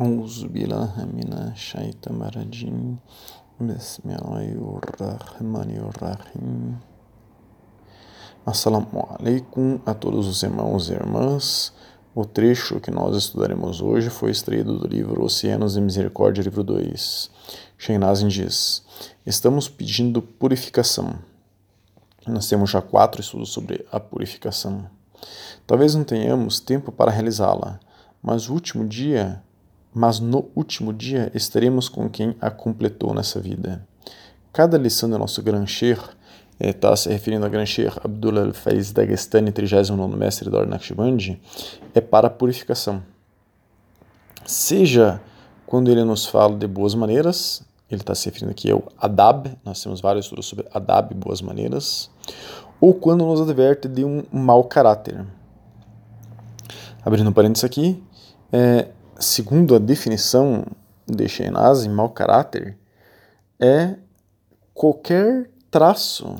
أعوذ بالله من الشيطان الرجيم بسم الله الرحمن الرحيم Assalamu alaikum a todos os irmãos e irmãs. O trecho que nós estudaremos hoje foi extraído do livro Oceanos de Misericórdia, livro 2. Shenazin diz: Estamos pedindo purificação. Nós temos já quatro estudos sobre a purificação. Talvez não tenhamos tempo para realizá-la, mas o último dia mas no último dia estaremos com quem a completou nessa vida. Cada lição do nosso Gran Sheikh está se referindo a Gran Sheikh Abdullah al-Faiz Dagestani, 39 mestre da Ordem é para a purificação. Seja quando ele nos fala de boas maneiras, ele está se referindo aqui ao Adab, nós temos vários estudos sobre Adab, boas maneiras, ou quando nos adverte de um mau caráter. Abrindo um parênteses aqui, é, segundo a definição de Shenazin, mau caráter é qualquer traço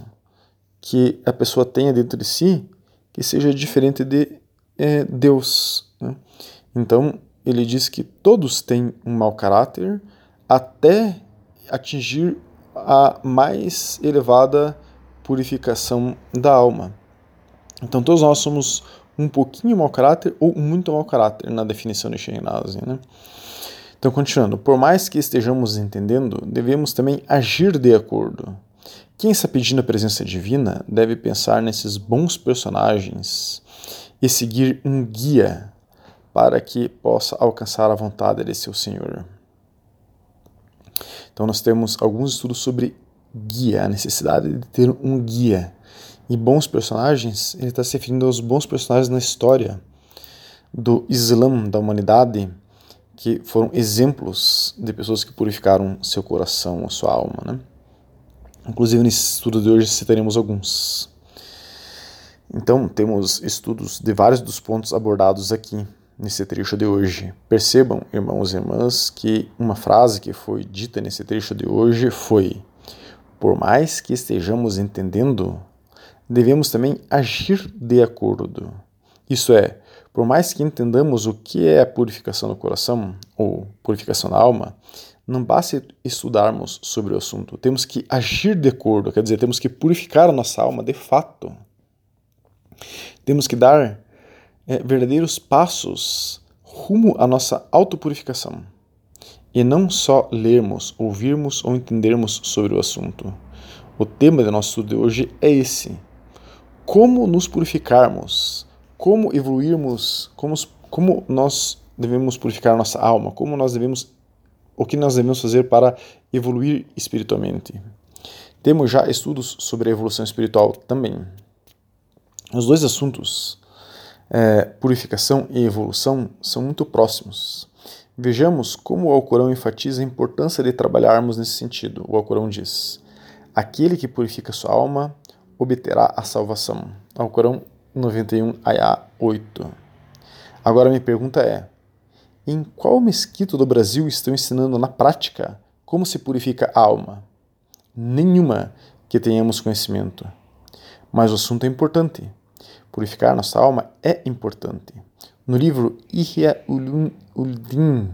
que a pessoa tenha dentro de si que seja diferente de é, Deus. Né? Então, ele diz que todos têm um mau caráter até atingir a mais elevada purificação da alma. Então, todos nós somos um pouquinho mau caráter ou muito mau caráter na definição de Sheinazi. Né? Então, continuando, por mais que estejamos entendendo, devemos também agir de acordo. Quem está pedindo a presença divina deve pensar nesses bons personagens e seguir um guia para que possa alcançar a vontade de seu Senhor. Então, nós temos alguns estudos sobre guia, a necessidade de ter um guia e bons personagens, ele está se referindo aos bons personagens na história do Islã, da humanidade, que foram exemplos de pessoas que purificaram seu coração, sua alma. Né? Inclusive, nesse estudo de hoje citaremos alguns. Então, temos estudos de vários dos pontos abordados aqui nesse trecho de hoje. Percebam, irmãos e irmãs, que uma frase que foi dita nesse trecho de hoje foi: Por mais que estejamos entendendo devemos também agir de acordo. Isso é, por mais que entendamos o que é a purificação do coração ou purificação da alma, não basta estudarmos sobre o assunto, temos que agir de acordo, quer dizer, temos que purificar a nossa alma de fato. Temos que dar é, verdadeiros passos rumo à nossa autopurificação e não só lermos, ouvirmos ou entendermos sobre o assunto. O tema do nosso estudo de hoje é esse como nos purificarmos, como evoluirmos, como, como nós devemos purificar nossa alma, como nós devemos, o que nós devemos fazer para evoluir espiritualmente. Temos já estudos sobre a evolução espiritual também. Os dois assuntos, é, purificação e evolução, são muito próximos. Vejamos como o Alcorão enfatiza a importância de trabalharmos nesse sentido. O Alcorão diz: Aquele que purifica sua alma obterá a salvação. Alcorão 91, Ayah 8. Agora minha pergunta é: em qual mesquito do Brasil estão ensinando na prática como se purifica a alma? Nenhuma que tenhamos conhecimento. Mas o assunto é importante. Purificar nossa alma é importante. No livro Ihya Uldin,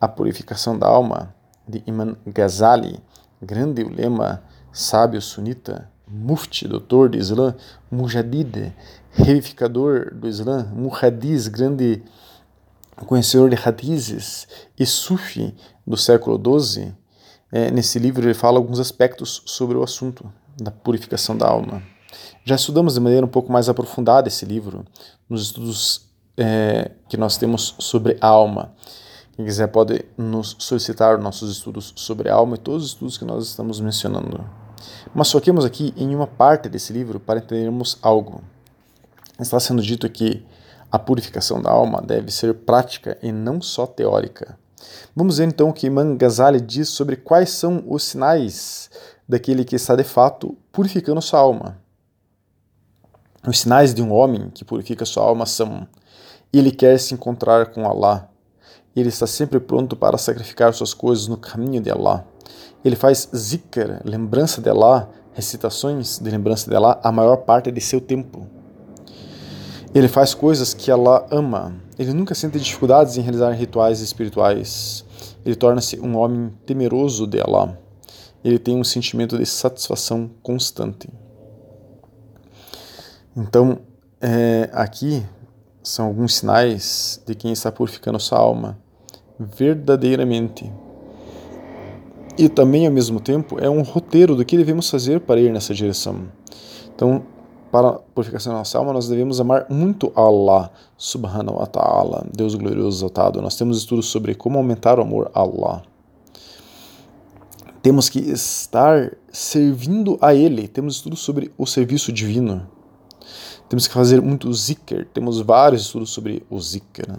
A Purificação da Alma, de Imam Ghazali, grande ulema sábio sunita, mufti, doutor do Islã, mujadid, reificador do Islã, muhadiz, grande conhecedor de hadizes e sufi do século XII, é, nesse livro ele fala alguns aspectos sobre o assunto da purificação da alma. Já estudamos de maneira um pouco mais aprofundada esse livro nos estudos é, que nós temos sobre a alma. Quem quiser pode nos solicitar nossos estudos sobre a alma e todos os estudos que nós estamos mencionando. Mas foquemos aqui em uma parte desse livro para entendermos algo. Está sendo dito que a purificação da alma deve ser prática e não só teórica. Vamos ver então o que Imam Ghazali diz sobre quais são os sinais daquele que está de fato purificando sua alma. Os sinais de um homem que purifica sua alma são: ele quer se encontrar com Allah, ele está sempre pronto para sacrificar suas coisas no caminho de Allah. Ele faz zikr, lembrança de Allah, recitações de lembrança de Allah, a maior parte de seu tempo. Ele faz coisas que Allah ama. ele nunca sente dificuldades em realizar rituais espirituais. Ele torna-se um homem temeroso de Allah. Ele tem um sentimento de satisfação constante. Então, é, aqui são alguns sinais de quem está purificando sua alma verdadeiramente. E também, ao mesmo tempo, é um roteiro do que devemos fazer para ir nessa direção. Então, para a purificação da nossa alma, nós devemos amar muito Allah, subhanahu wa ta'ala, Deus glorioso exaltado. Nós temos estudos sobre como aumentar o amor a Allah. Temos que estar servindo a Ele. Temos estudos sobre o serviço divino. Temos que fazer muito zikr. Temos vários estudos sobre o zikr. Né?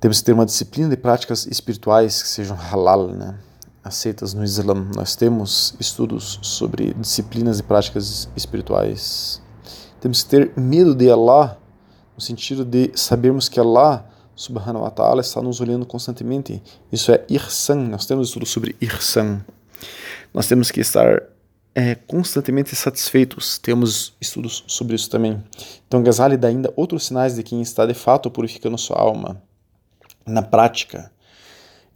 Temos que ter uma disciplina de práticas espirituais que sejam halal, né? aceitas no Islã. Nós temos estudos sobre disciplinas e práticas espirituais. Temos que ter medo de Allah, no sentido de sabermos que Allah, subhanahu wa ta'ala, está nos olhando constantemente. Isso é irsan. Nós temos estudos sobre irsan. Nós temos que estar é, constantemente satisfeitos. Temos estudos sobre isso também. Então, Ghazali dá ainda outros sinais de quem está de fato purificando sua alma na prática.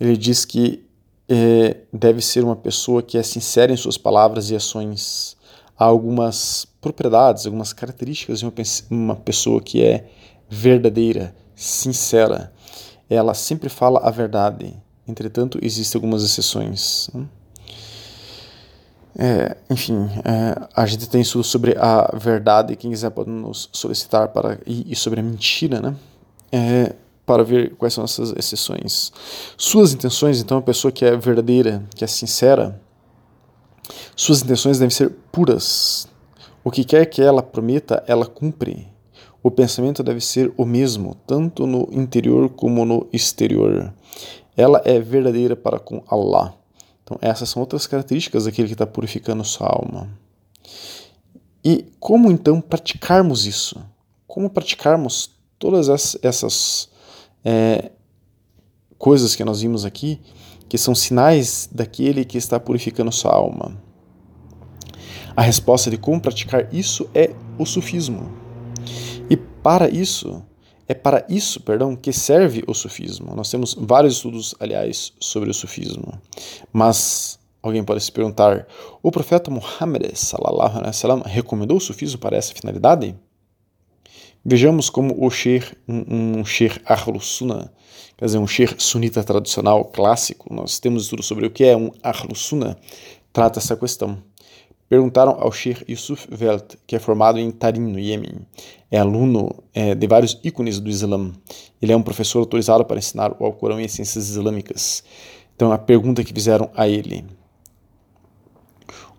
Ele diz que é, deve ser uma pessoa que é sincera em suas palavras e ações. Há algumas propriedades, algumas características de uma pessoa que é verdadeira, sincera. Ela sempre fala a verdade. Entretanto, existem algumas exceções. É, enfim, é, a gente tem estudo sobre a verdade, quem quiser pode nos solicitar para e, e sobre a mentira, né? É, para ver quais são essas exceções. Suas intenções, então, a pessoa que é verdadeira, que é sincera, suas intenções devem ser puras. O que quer que ela prometa, ela cumpre. O pensamento deve ser o mesmo, tanto no interior como no exterior. Ela é verdadeira para com Allah. Então, essas são outras características daquele que está purificando sua alma. E como então praticarmos isso? Como praticarmos todas essas é, coisas que nós vimos aqui, que são sinais daquele que está purificando sua alma. A resposta de como praticar isso é o sufismo. E para isso, é para isso, perdão, que serve o sufismo. Nós temos vários estudos, aliás, sobre o sufismo. Mas alguém pode se perguntar: o profeta Muhammad sallallahu alaihi wasallam recomendou o sufismo para essa finalidade? Vejamos como o Sheikh, um, um Sunnah, quer dizer, um Sheikh sunita tradicional clássico, nós temos estudo sobre o que é um Ahlus Sunnah, trata essa questão. Perguntaram ao Sheikh Yusuf Welt, que é formado em Tarim, no Iêmen. É aluno é, de vários ícones do Islã. Ele é um professor autorizado para ensinar o Alcorão e as ciências islâmicas. Então, a pergunta que fizeram a ele: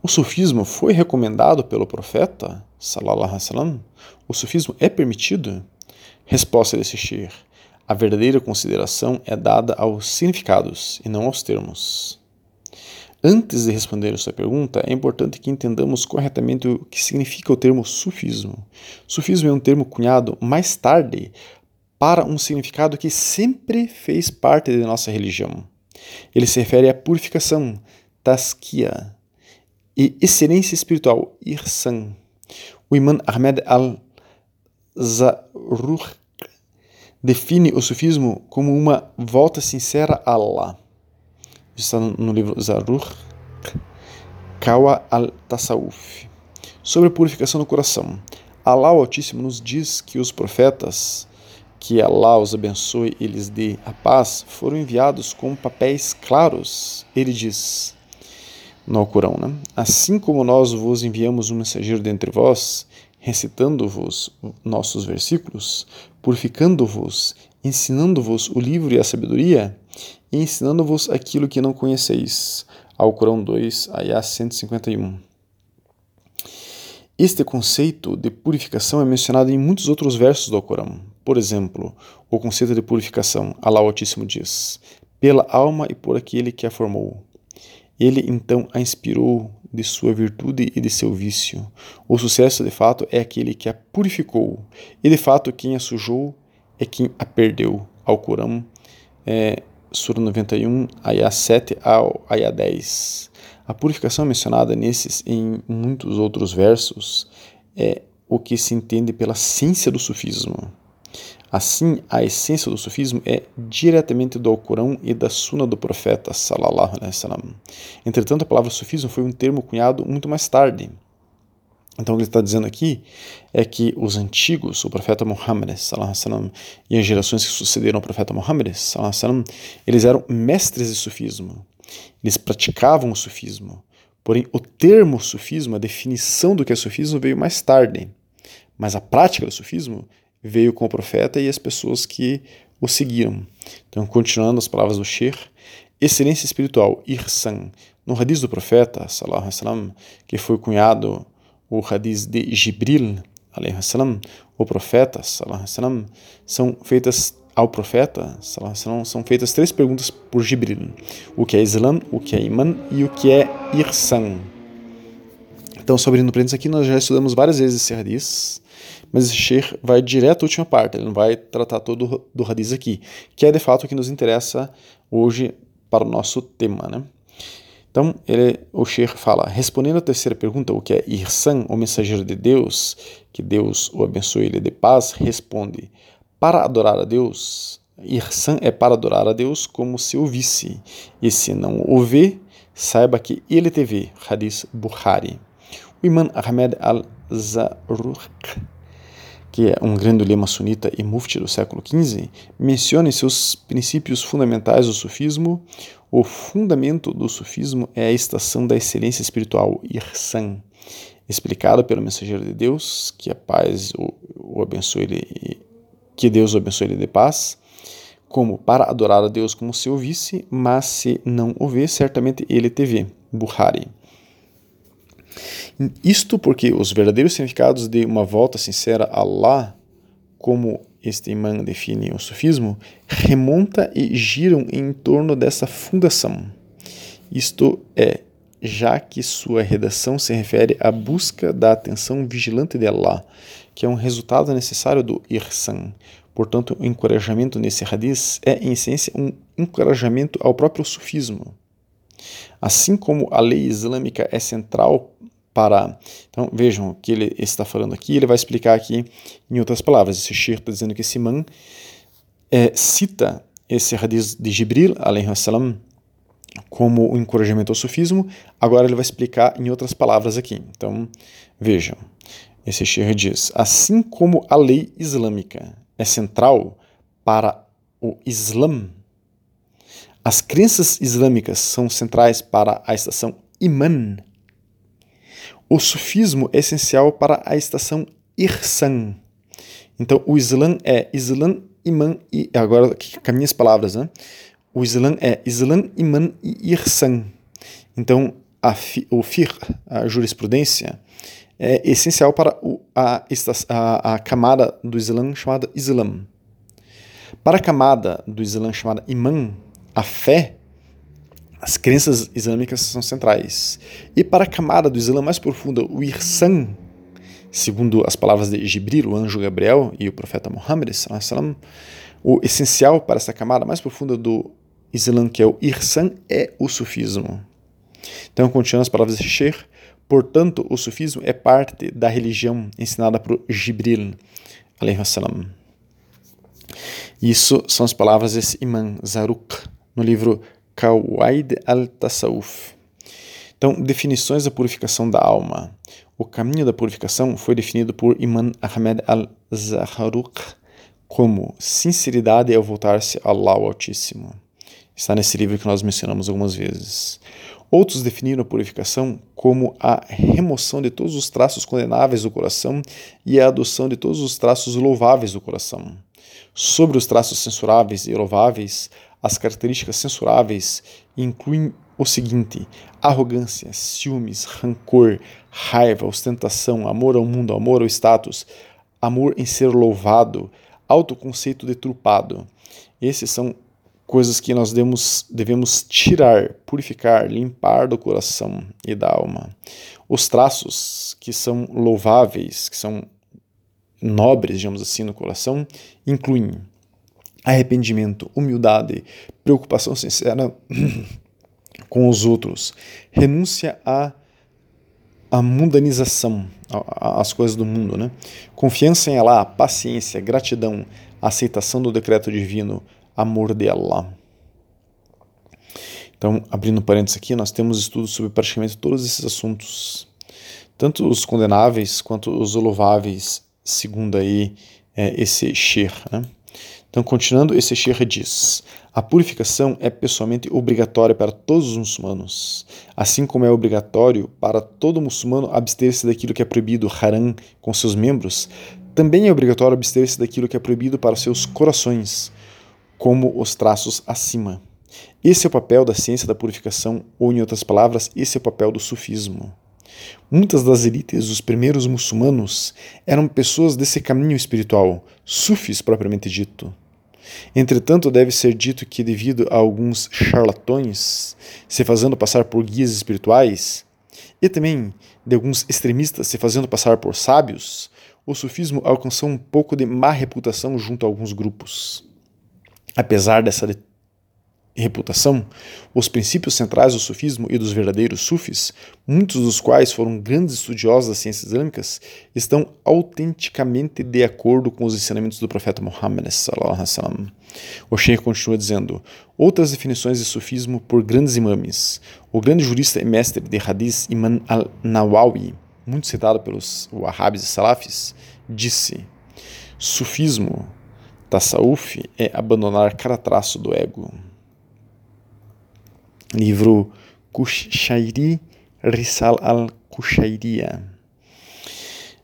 O sufismo foi recomendado pelo profeta? Sallallahu alaihi? O sufismo é permitido? Resposta desse Shir: A verdadeira consideração é dada aos significados e não aos termos. Antes de responder a sua pergunta, é importante que entendamos corretamente o que significa o termo sufismo. Sufismo é um termo cunhado mais tarde para um significado que sempre fez parte de nossa religião. Ele se refere à purificação, taskia, e excelência espiritual, irsan. O imã Ahmed al Zarruq define o sufismo como uma volta sincera a Allah. Está no livro Zarruq Kawa al-Tasawuf. Sobre a purificação do coração. Allah Altíssimo nos diz que os profetas, que Allah os abençoe e lhes dê a paz, foram enviados com papéis claros. Ele diz no Alcorão, né? Assim como nós vos enviamos um mensageiro dentre vós, recitando-vos nossos versículos, purificando-vos, ensinando-vos o livro e a sabedoria, e ensinando-vos aquilo que não conheceis. Alcorão 2, Ayah 151. Este conceito de purificação é mencionado em muitos outros versos do Alcorão. Por exemplo, o conceito de purificação, Allah Altíssimo diz: pela alma e por aquele que a formou. Ele então a inspirou de sua virtude e de seu vício. O sucesso, de fato, é aquele que a purificou, e de fato quem a sujou é quem a perdeu. Ao Corão, é, Sura 91, Ayah 7 ao Ayah 10. A purificação mencionada nesses e em muitos outros versos é o que se entende pela ciência do sufismo. Assim, a essência do sufismo é diretamente do Alcorão e da Suna do profeta, sallallahu alaihi wasallam. Entretanto, a palavra sufismo foi um termo cunhado muito mais tarde. Então, o que ele está dizendo aqui é que os antigos, o profeta Muhammad, sallam, e as gerações que sucederam ao profeta Muhammad, sallam, eles eram mestres de sufismo. Eles praticavam o sufismo. Porém, o termo sufismo, a definição do que é sufismo, veio mais tarde. Mas a prática do sufismo veio com o profeta e as pessoas que o seguiram. Então, continuando as palavras do Sheikh, excelência espiritual, irsan. No hadith do profeta, sallam, que foi cunhado o hadith de Jibril, sallam, o profeta, sallam, são feitas ao profeta, sallam, são feitas três perguntas por Jibril: o que é Islam, o que é Iman e o que é Irsan. Então, sobre no aqui, nós já estudamos várias vezes esse hadith, mas esse Sheikh vai direto à última parte, ele não vai tratar todo do hadith aqui, que é de fato o que nos interessa hoje para o nosso tema, né? Então, ele, o Sheikh fala, respondendo à terceira pergunta, o que é Irsan, o mensageiro de Deus, que Deus o abençoe ele de paz, responde, para adorar a Deus, Irsan é para adorar a Deus como se o visse, e se não o vê, saiba que ele te vê, Hadith Bukhari. O Imam Ahmed al-Zarruq, que é um grande lema sunita e mufti do século XV, menciona em seus princípios fundamentais do sufismo, o fundamento do sufismo é a estação da excelência espiritual, Irsan, explicado pelo mensageiro de Deus, que a paz o, o abençoe ele, que Deus o abençoe ele de paz, como para adorar a Deus como se ouvisse, mas se não o vê, certamente ele te vê. Buhari. Isto porque os verdadeiros significados de uma volta sincera a Allah, como este imã define o sufismo, remonta e giram em torno dessa fundação. Isto é, já que sua redação se refere à busca da atenção vigilante de Allah, que é um resultado necessário do irsan. Portanto, o encorajamento nesse hadith é, em essência, um encorajamento ao próprio sufismo. Assim como a lei islâmica é central para. Então vejam que ele está falando aqui, ele vai explicar aqui em outras palavras. Esse Shir está dizendo que esse man é, cita esse hadith de Jibril, salam, como o um encorajamento ao sufismo. Agora ele vai explicar em outras palavras aqui. Então vejam, esse Shir diz: assim como a lei islâmica é central para o Islã, as crenças islâmicas são centrais para a estação Iman o sufismo é essencial para a estação Irsan. Então, o Islã é Islã, Iman e. Agora, com as minhas palavras, né? O Islã é Islã, Iman e Irsan. Então, a, o fiqh, a jurisprudência, é essencial para o, a, a, a camada do Islã chamada Islam. Para a camada do Islã chamada Iman, a fé as crenças islâmicas são centrais. E para a camada do Islã mais profunda, o Irsan, segundo as palavras de Jibril, o anjo Gabriel e o profeta Muhammad, o essencial para essa camada mais profunda do Islã, que é o Irsan, é o sufismo. Então, continuando as palavras de Sheikh, portanto, o sufismo é parte da religião ensinada por Jibril, Isso são as palavras desse imã Zaruk, no livro Kawaid al-Tasawuf. Então, definições da purificação da alma. O caminho da purificação foi definido por Imam Ahmed al-Zaharuq como sinceridade ao voltar-se a Allah o Altíssimo. Está nesse livro que nós mencionamos algumas vezes. Outros definiram a purificação como a remoção de todos os traços condenáveis do coração e a adoção de todos os traços louváveis do coração. Sobre os traços censuráveis e louváveis, as características censuráveis incluem o seguinte: arrogância, ciúmes, rancor, raiva, ostentação, amor ao mundo, amor ao status, amor em ser louvado, autoconceito deturpado. Esses são coisas que nós devemos, devemos tirar, purificar, limpar do coração e da alma. Os traços que são louváveis, que são nobres, digamos assim, no coração, incluem arrependimento, humildade, preocupação sincera com os outros, renúncia a a mundanização, as coisas do mundo, né? Confiança em Allah, paciência, gratidão, aceitação do decreto divino, amor de Allah. Então, abrindo parênteses aqui, nós temos estudos sobre praticamente todos esses assuntos, tanto os condenáveis quanto os louváveis, segundo aí é, esse Shir. Né? Então, continuando, esse Shir diz: a purificação é pessoalmente obrigatória para todos os muçulmanos, assim como é obrigatório para todo muçulmano abster-se daquilo que é proibido haram com seus membros. Também é obrigatório abster-se daquilo que é proibido para seus corações, como os traços acima. Esse é o papel da ciência da purificação, ou, em outras palavras, esse é o papel do sufismo. Muitas das elites dos primeiros muçulmanos eram pessoas desse caminho espiritual, sufis propriamente dito. Entretanto, deve ser dito que, devido a alguns charlatões se fazendo passar por guias espirituais, e também de alguns extremistas se fazendo passar por sábios, o sufismo alcançou um pouco de má reputação junto a alguns grupos. Apesar dessa reputação, os princípios centrais do sufismo e dos verdadeiros sufis, muitos dos quais foram grandes estudiosos das ciências islâmicas, estão autenticamente de acordo com os ensinamentos do profeta Muhammad. O Sheikh continua dizendo: outras definições de sufismo por grandes imames. O grande jurista e mestre de hadith Imam al-Nawawi, muito citado pelos wahhabis e salafis, disse: Sufismo, tasawuf, é abandonar cada traço do ego livro Kushairi Risal al-Kushairia.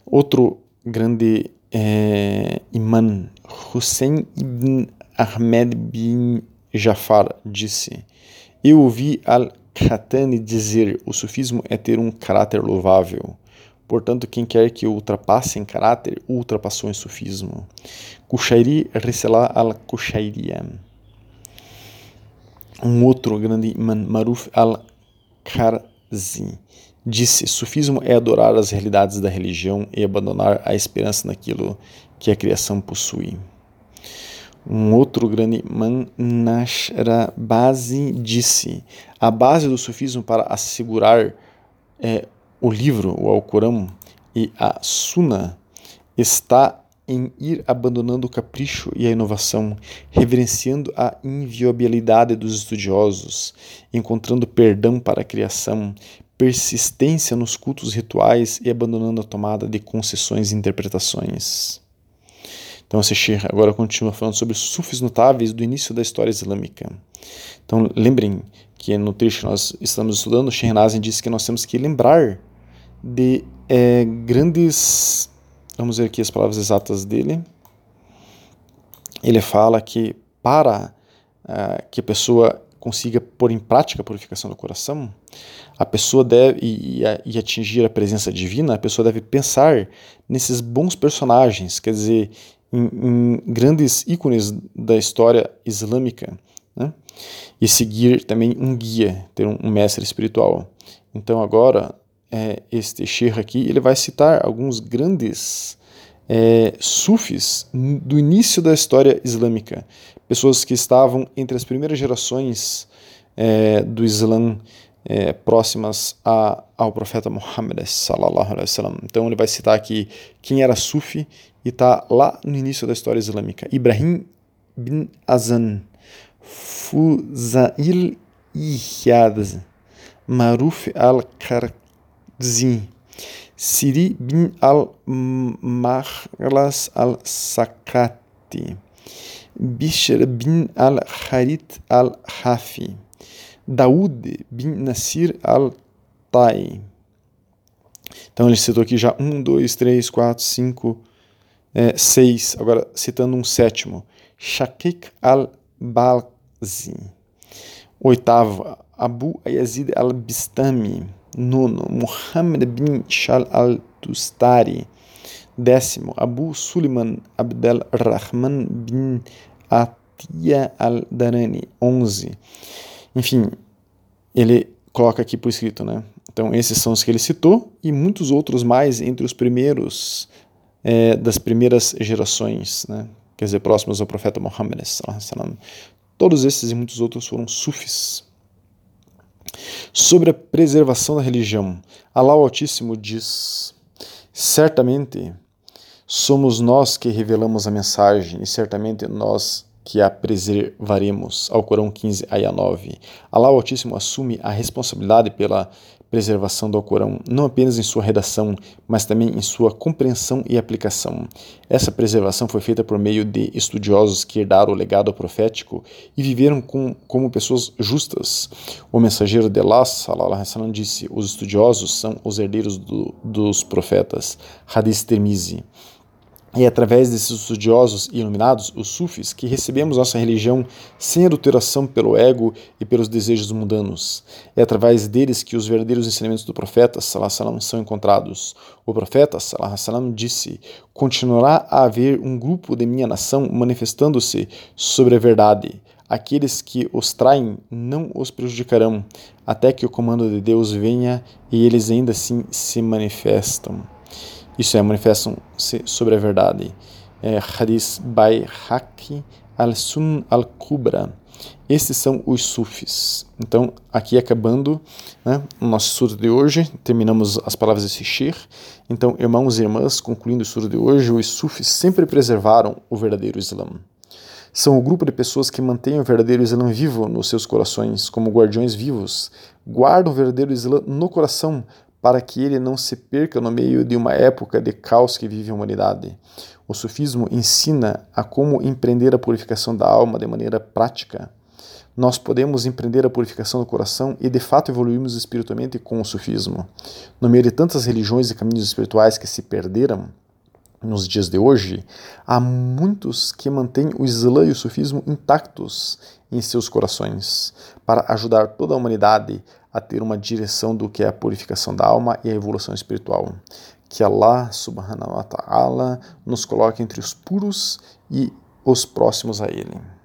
Outro grande é, imã, Hussein ibn Ahmed bin Jafar, disse: Eu ouvi al-Khatani dizer: o sufismo é ter um caráter louvável. Portanto, quem quer que ultrapasse em caráter, ultrapassou em sufismo. Kushairi Risala al-Kushairia um outro grande imã, Maruf al-Karzi, disse: Sufismo é adorar as realidades da religião e abandonar a esperança naquilo que a criação possui. Um outro grande imã, Nashrabazi, disse: A base do sufismo para assegurar é, o livro, o Alcorão e a Sunna está em ir abandonando o capricho e a inovação, reverenciando a inviolabilidade dos estudiosos, encontrando perdão para a criação, persistência nos cultos rituais e abandonando a tomada de concessões e interpretações. Então, Sheikh agora continua falando sobre sufis notáveis do início da história islâmica. Então, lembrem que no trecho que nós estamos estudando, Sheikh Nazim disse que nós temos que lembrar de é, grandes Vamos ver aqui as palavras exatas dele. Ele fala que para uh, que a pessoa consiga pôr em prática a purificação do coração, a pessoa deve e, e, atingir a presença divina, a pessoa deve pensar nesses bons personagens, quer dizer, em, em grandes ícones da história islâmica, né? e seguir também um guia, ter um, um mestre espiritual. Então agora é, este Sheikh aqui, ele vai citar alguns grandes é, sufis do início da história islâmica, pessoas que estavam entre as primeiras gerações é, do Islã é, próximas a, ao profeta Muhammad. Então ele vai citar aqui quem era sufi e está lá no início da história islâmica. Ibrahim bin Azan, Fuzail Ihyad, Maruf al-Karzi, Siri bin al-Mahlas al-Sakati, Bishr bin al-Harit al-Hafi, Daud bin Nasir al-Tai. Então ele citou aqui já um, dois, três, quatro, cinco, é, seis. Agora citando um sétimo, Shakik al-Balzi. Oitavo, Abu Yazid al-Bistami. Nono, Muhammad bin Shal al-Tustari. Décimo, Abu Suleiman Abdel Rahman bin Atia al-Darani. Onze. Enfim, ele coloca aqui por escrito, né? Então, esses são os que ele citou e muitos outros mais entre os primeiros, é, das primeiras gerações, né? Quer dizer, próximos ao profeta Muhammad. Todos esses e muitos outros foram sufis. Sobre a preservação da religião, Alá o Altíssimo diz: Certamente somos nós que revelamos a mensagem, e certamente nós que a preservaremos. Ao Corão 15, Ayah 9. Alá o Altíssimo assume a responsabilidade pela preservação do Alcorão, não apenas em sua redação, mas também em sua compreensão e aplicação. Essa preservação foi feita por meio de estudiosos que herdaram o legado profético e viveram com, como pessoas justas. O mensageiro de Allah sallam, disse: Os estudiosos são os herdeiros do, dos profetas. Hadith Tirmizi. É através desses estudiosos e iluminados, os sufis, que recebemos nossa religião sem adulteração pelo ego e pelos desejos mundanos. É através deles que os verdadeiros ensinamentos do profeta salam, são encontrados. O profeta salam, disse: Continuará a haver um grupo de minha nação manifestando-se sobre a verdade. Aqueles que os traem não os prejudicarão, até que o comando de Deus venha e eles ainda assim se manifestam. Isso é, manifestam-se sobre a verdade. É, Hadith Bayhaqi al-Sun al-Kubra. Estes são os sufis. Então, aqui acabando né, o nosso estudo de hoje, terminamos as palavras de Shir. Então, irmãos e irmãs, concluindo o estudo de hoje, os sufis sempre preservaram o verdadeiro Islã. São o grupo de pessoas que mantêm o verdadeiro Islã vivo nos seus corações, como guardiões vivos. Guardam o verdadeiro Islã no coração para que ele não se perca no meio de uma época de caos que vive a humanidade. O sufismo ensina a como empreender a purificação da alma de maneira prática. Nós podemos empreender a purificação do coração e de fato evoluirmos espiritualmente com o sufismo. No meio de tantas religiões e caminhos espirituais que se perderam, nos dias de hoje, há muitos que mantêm o Islã e o sufismo intactos em seus corações, para ajudar toda a humanidade a ter uma direção do que é a purificação da alma e a evolução espiritual. Que Allah subhanahu wa ta'ala nos coloque entre os puros e os próximos a Ele.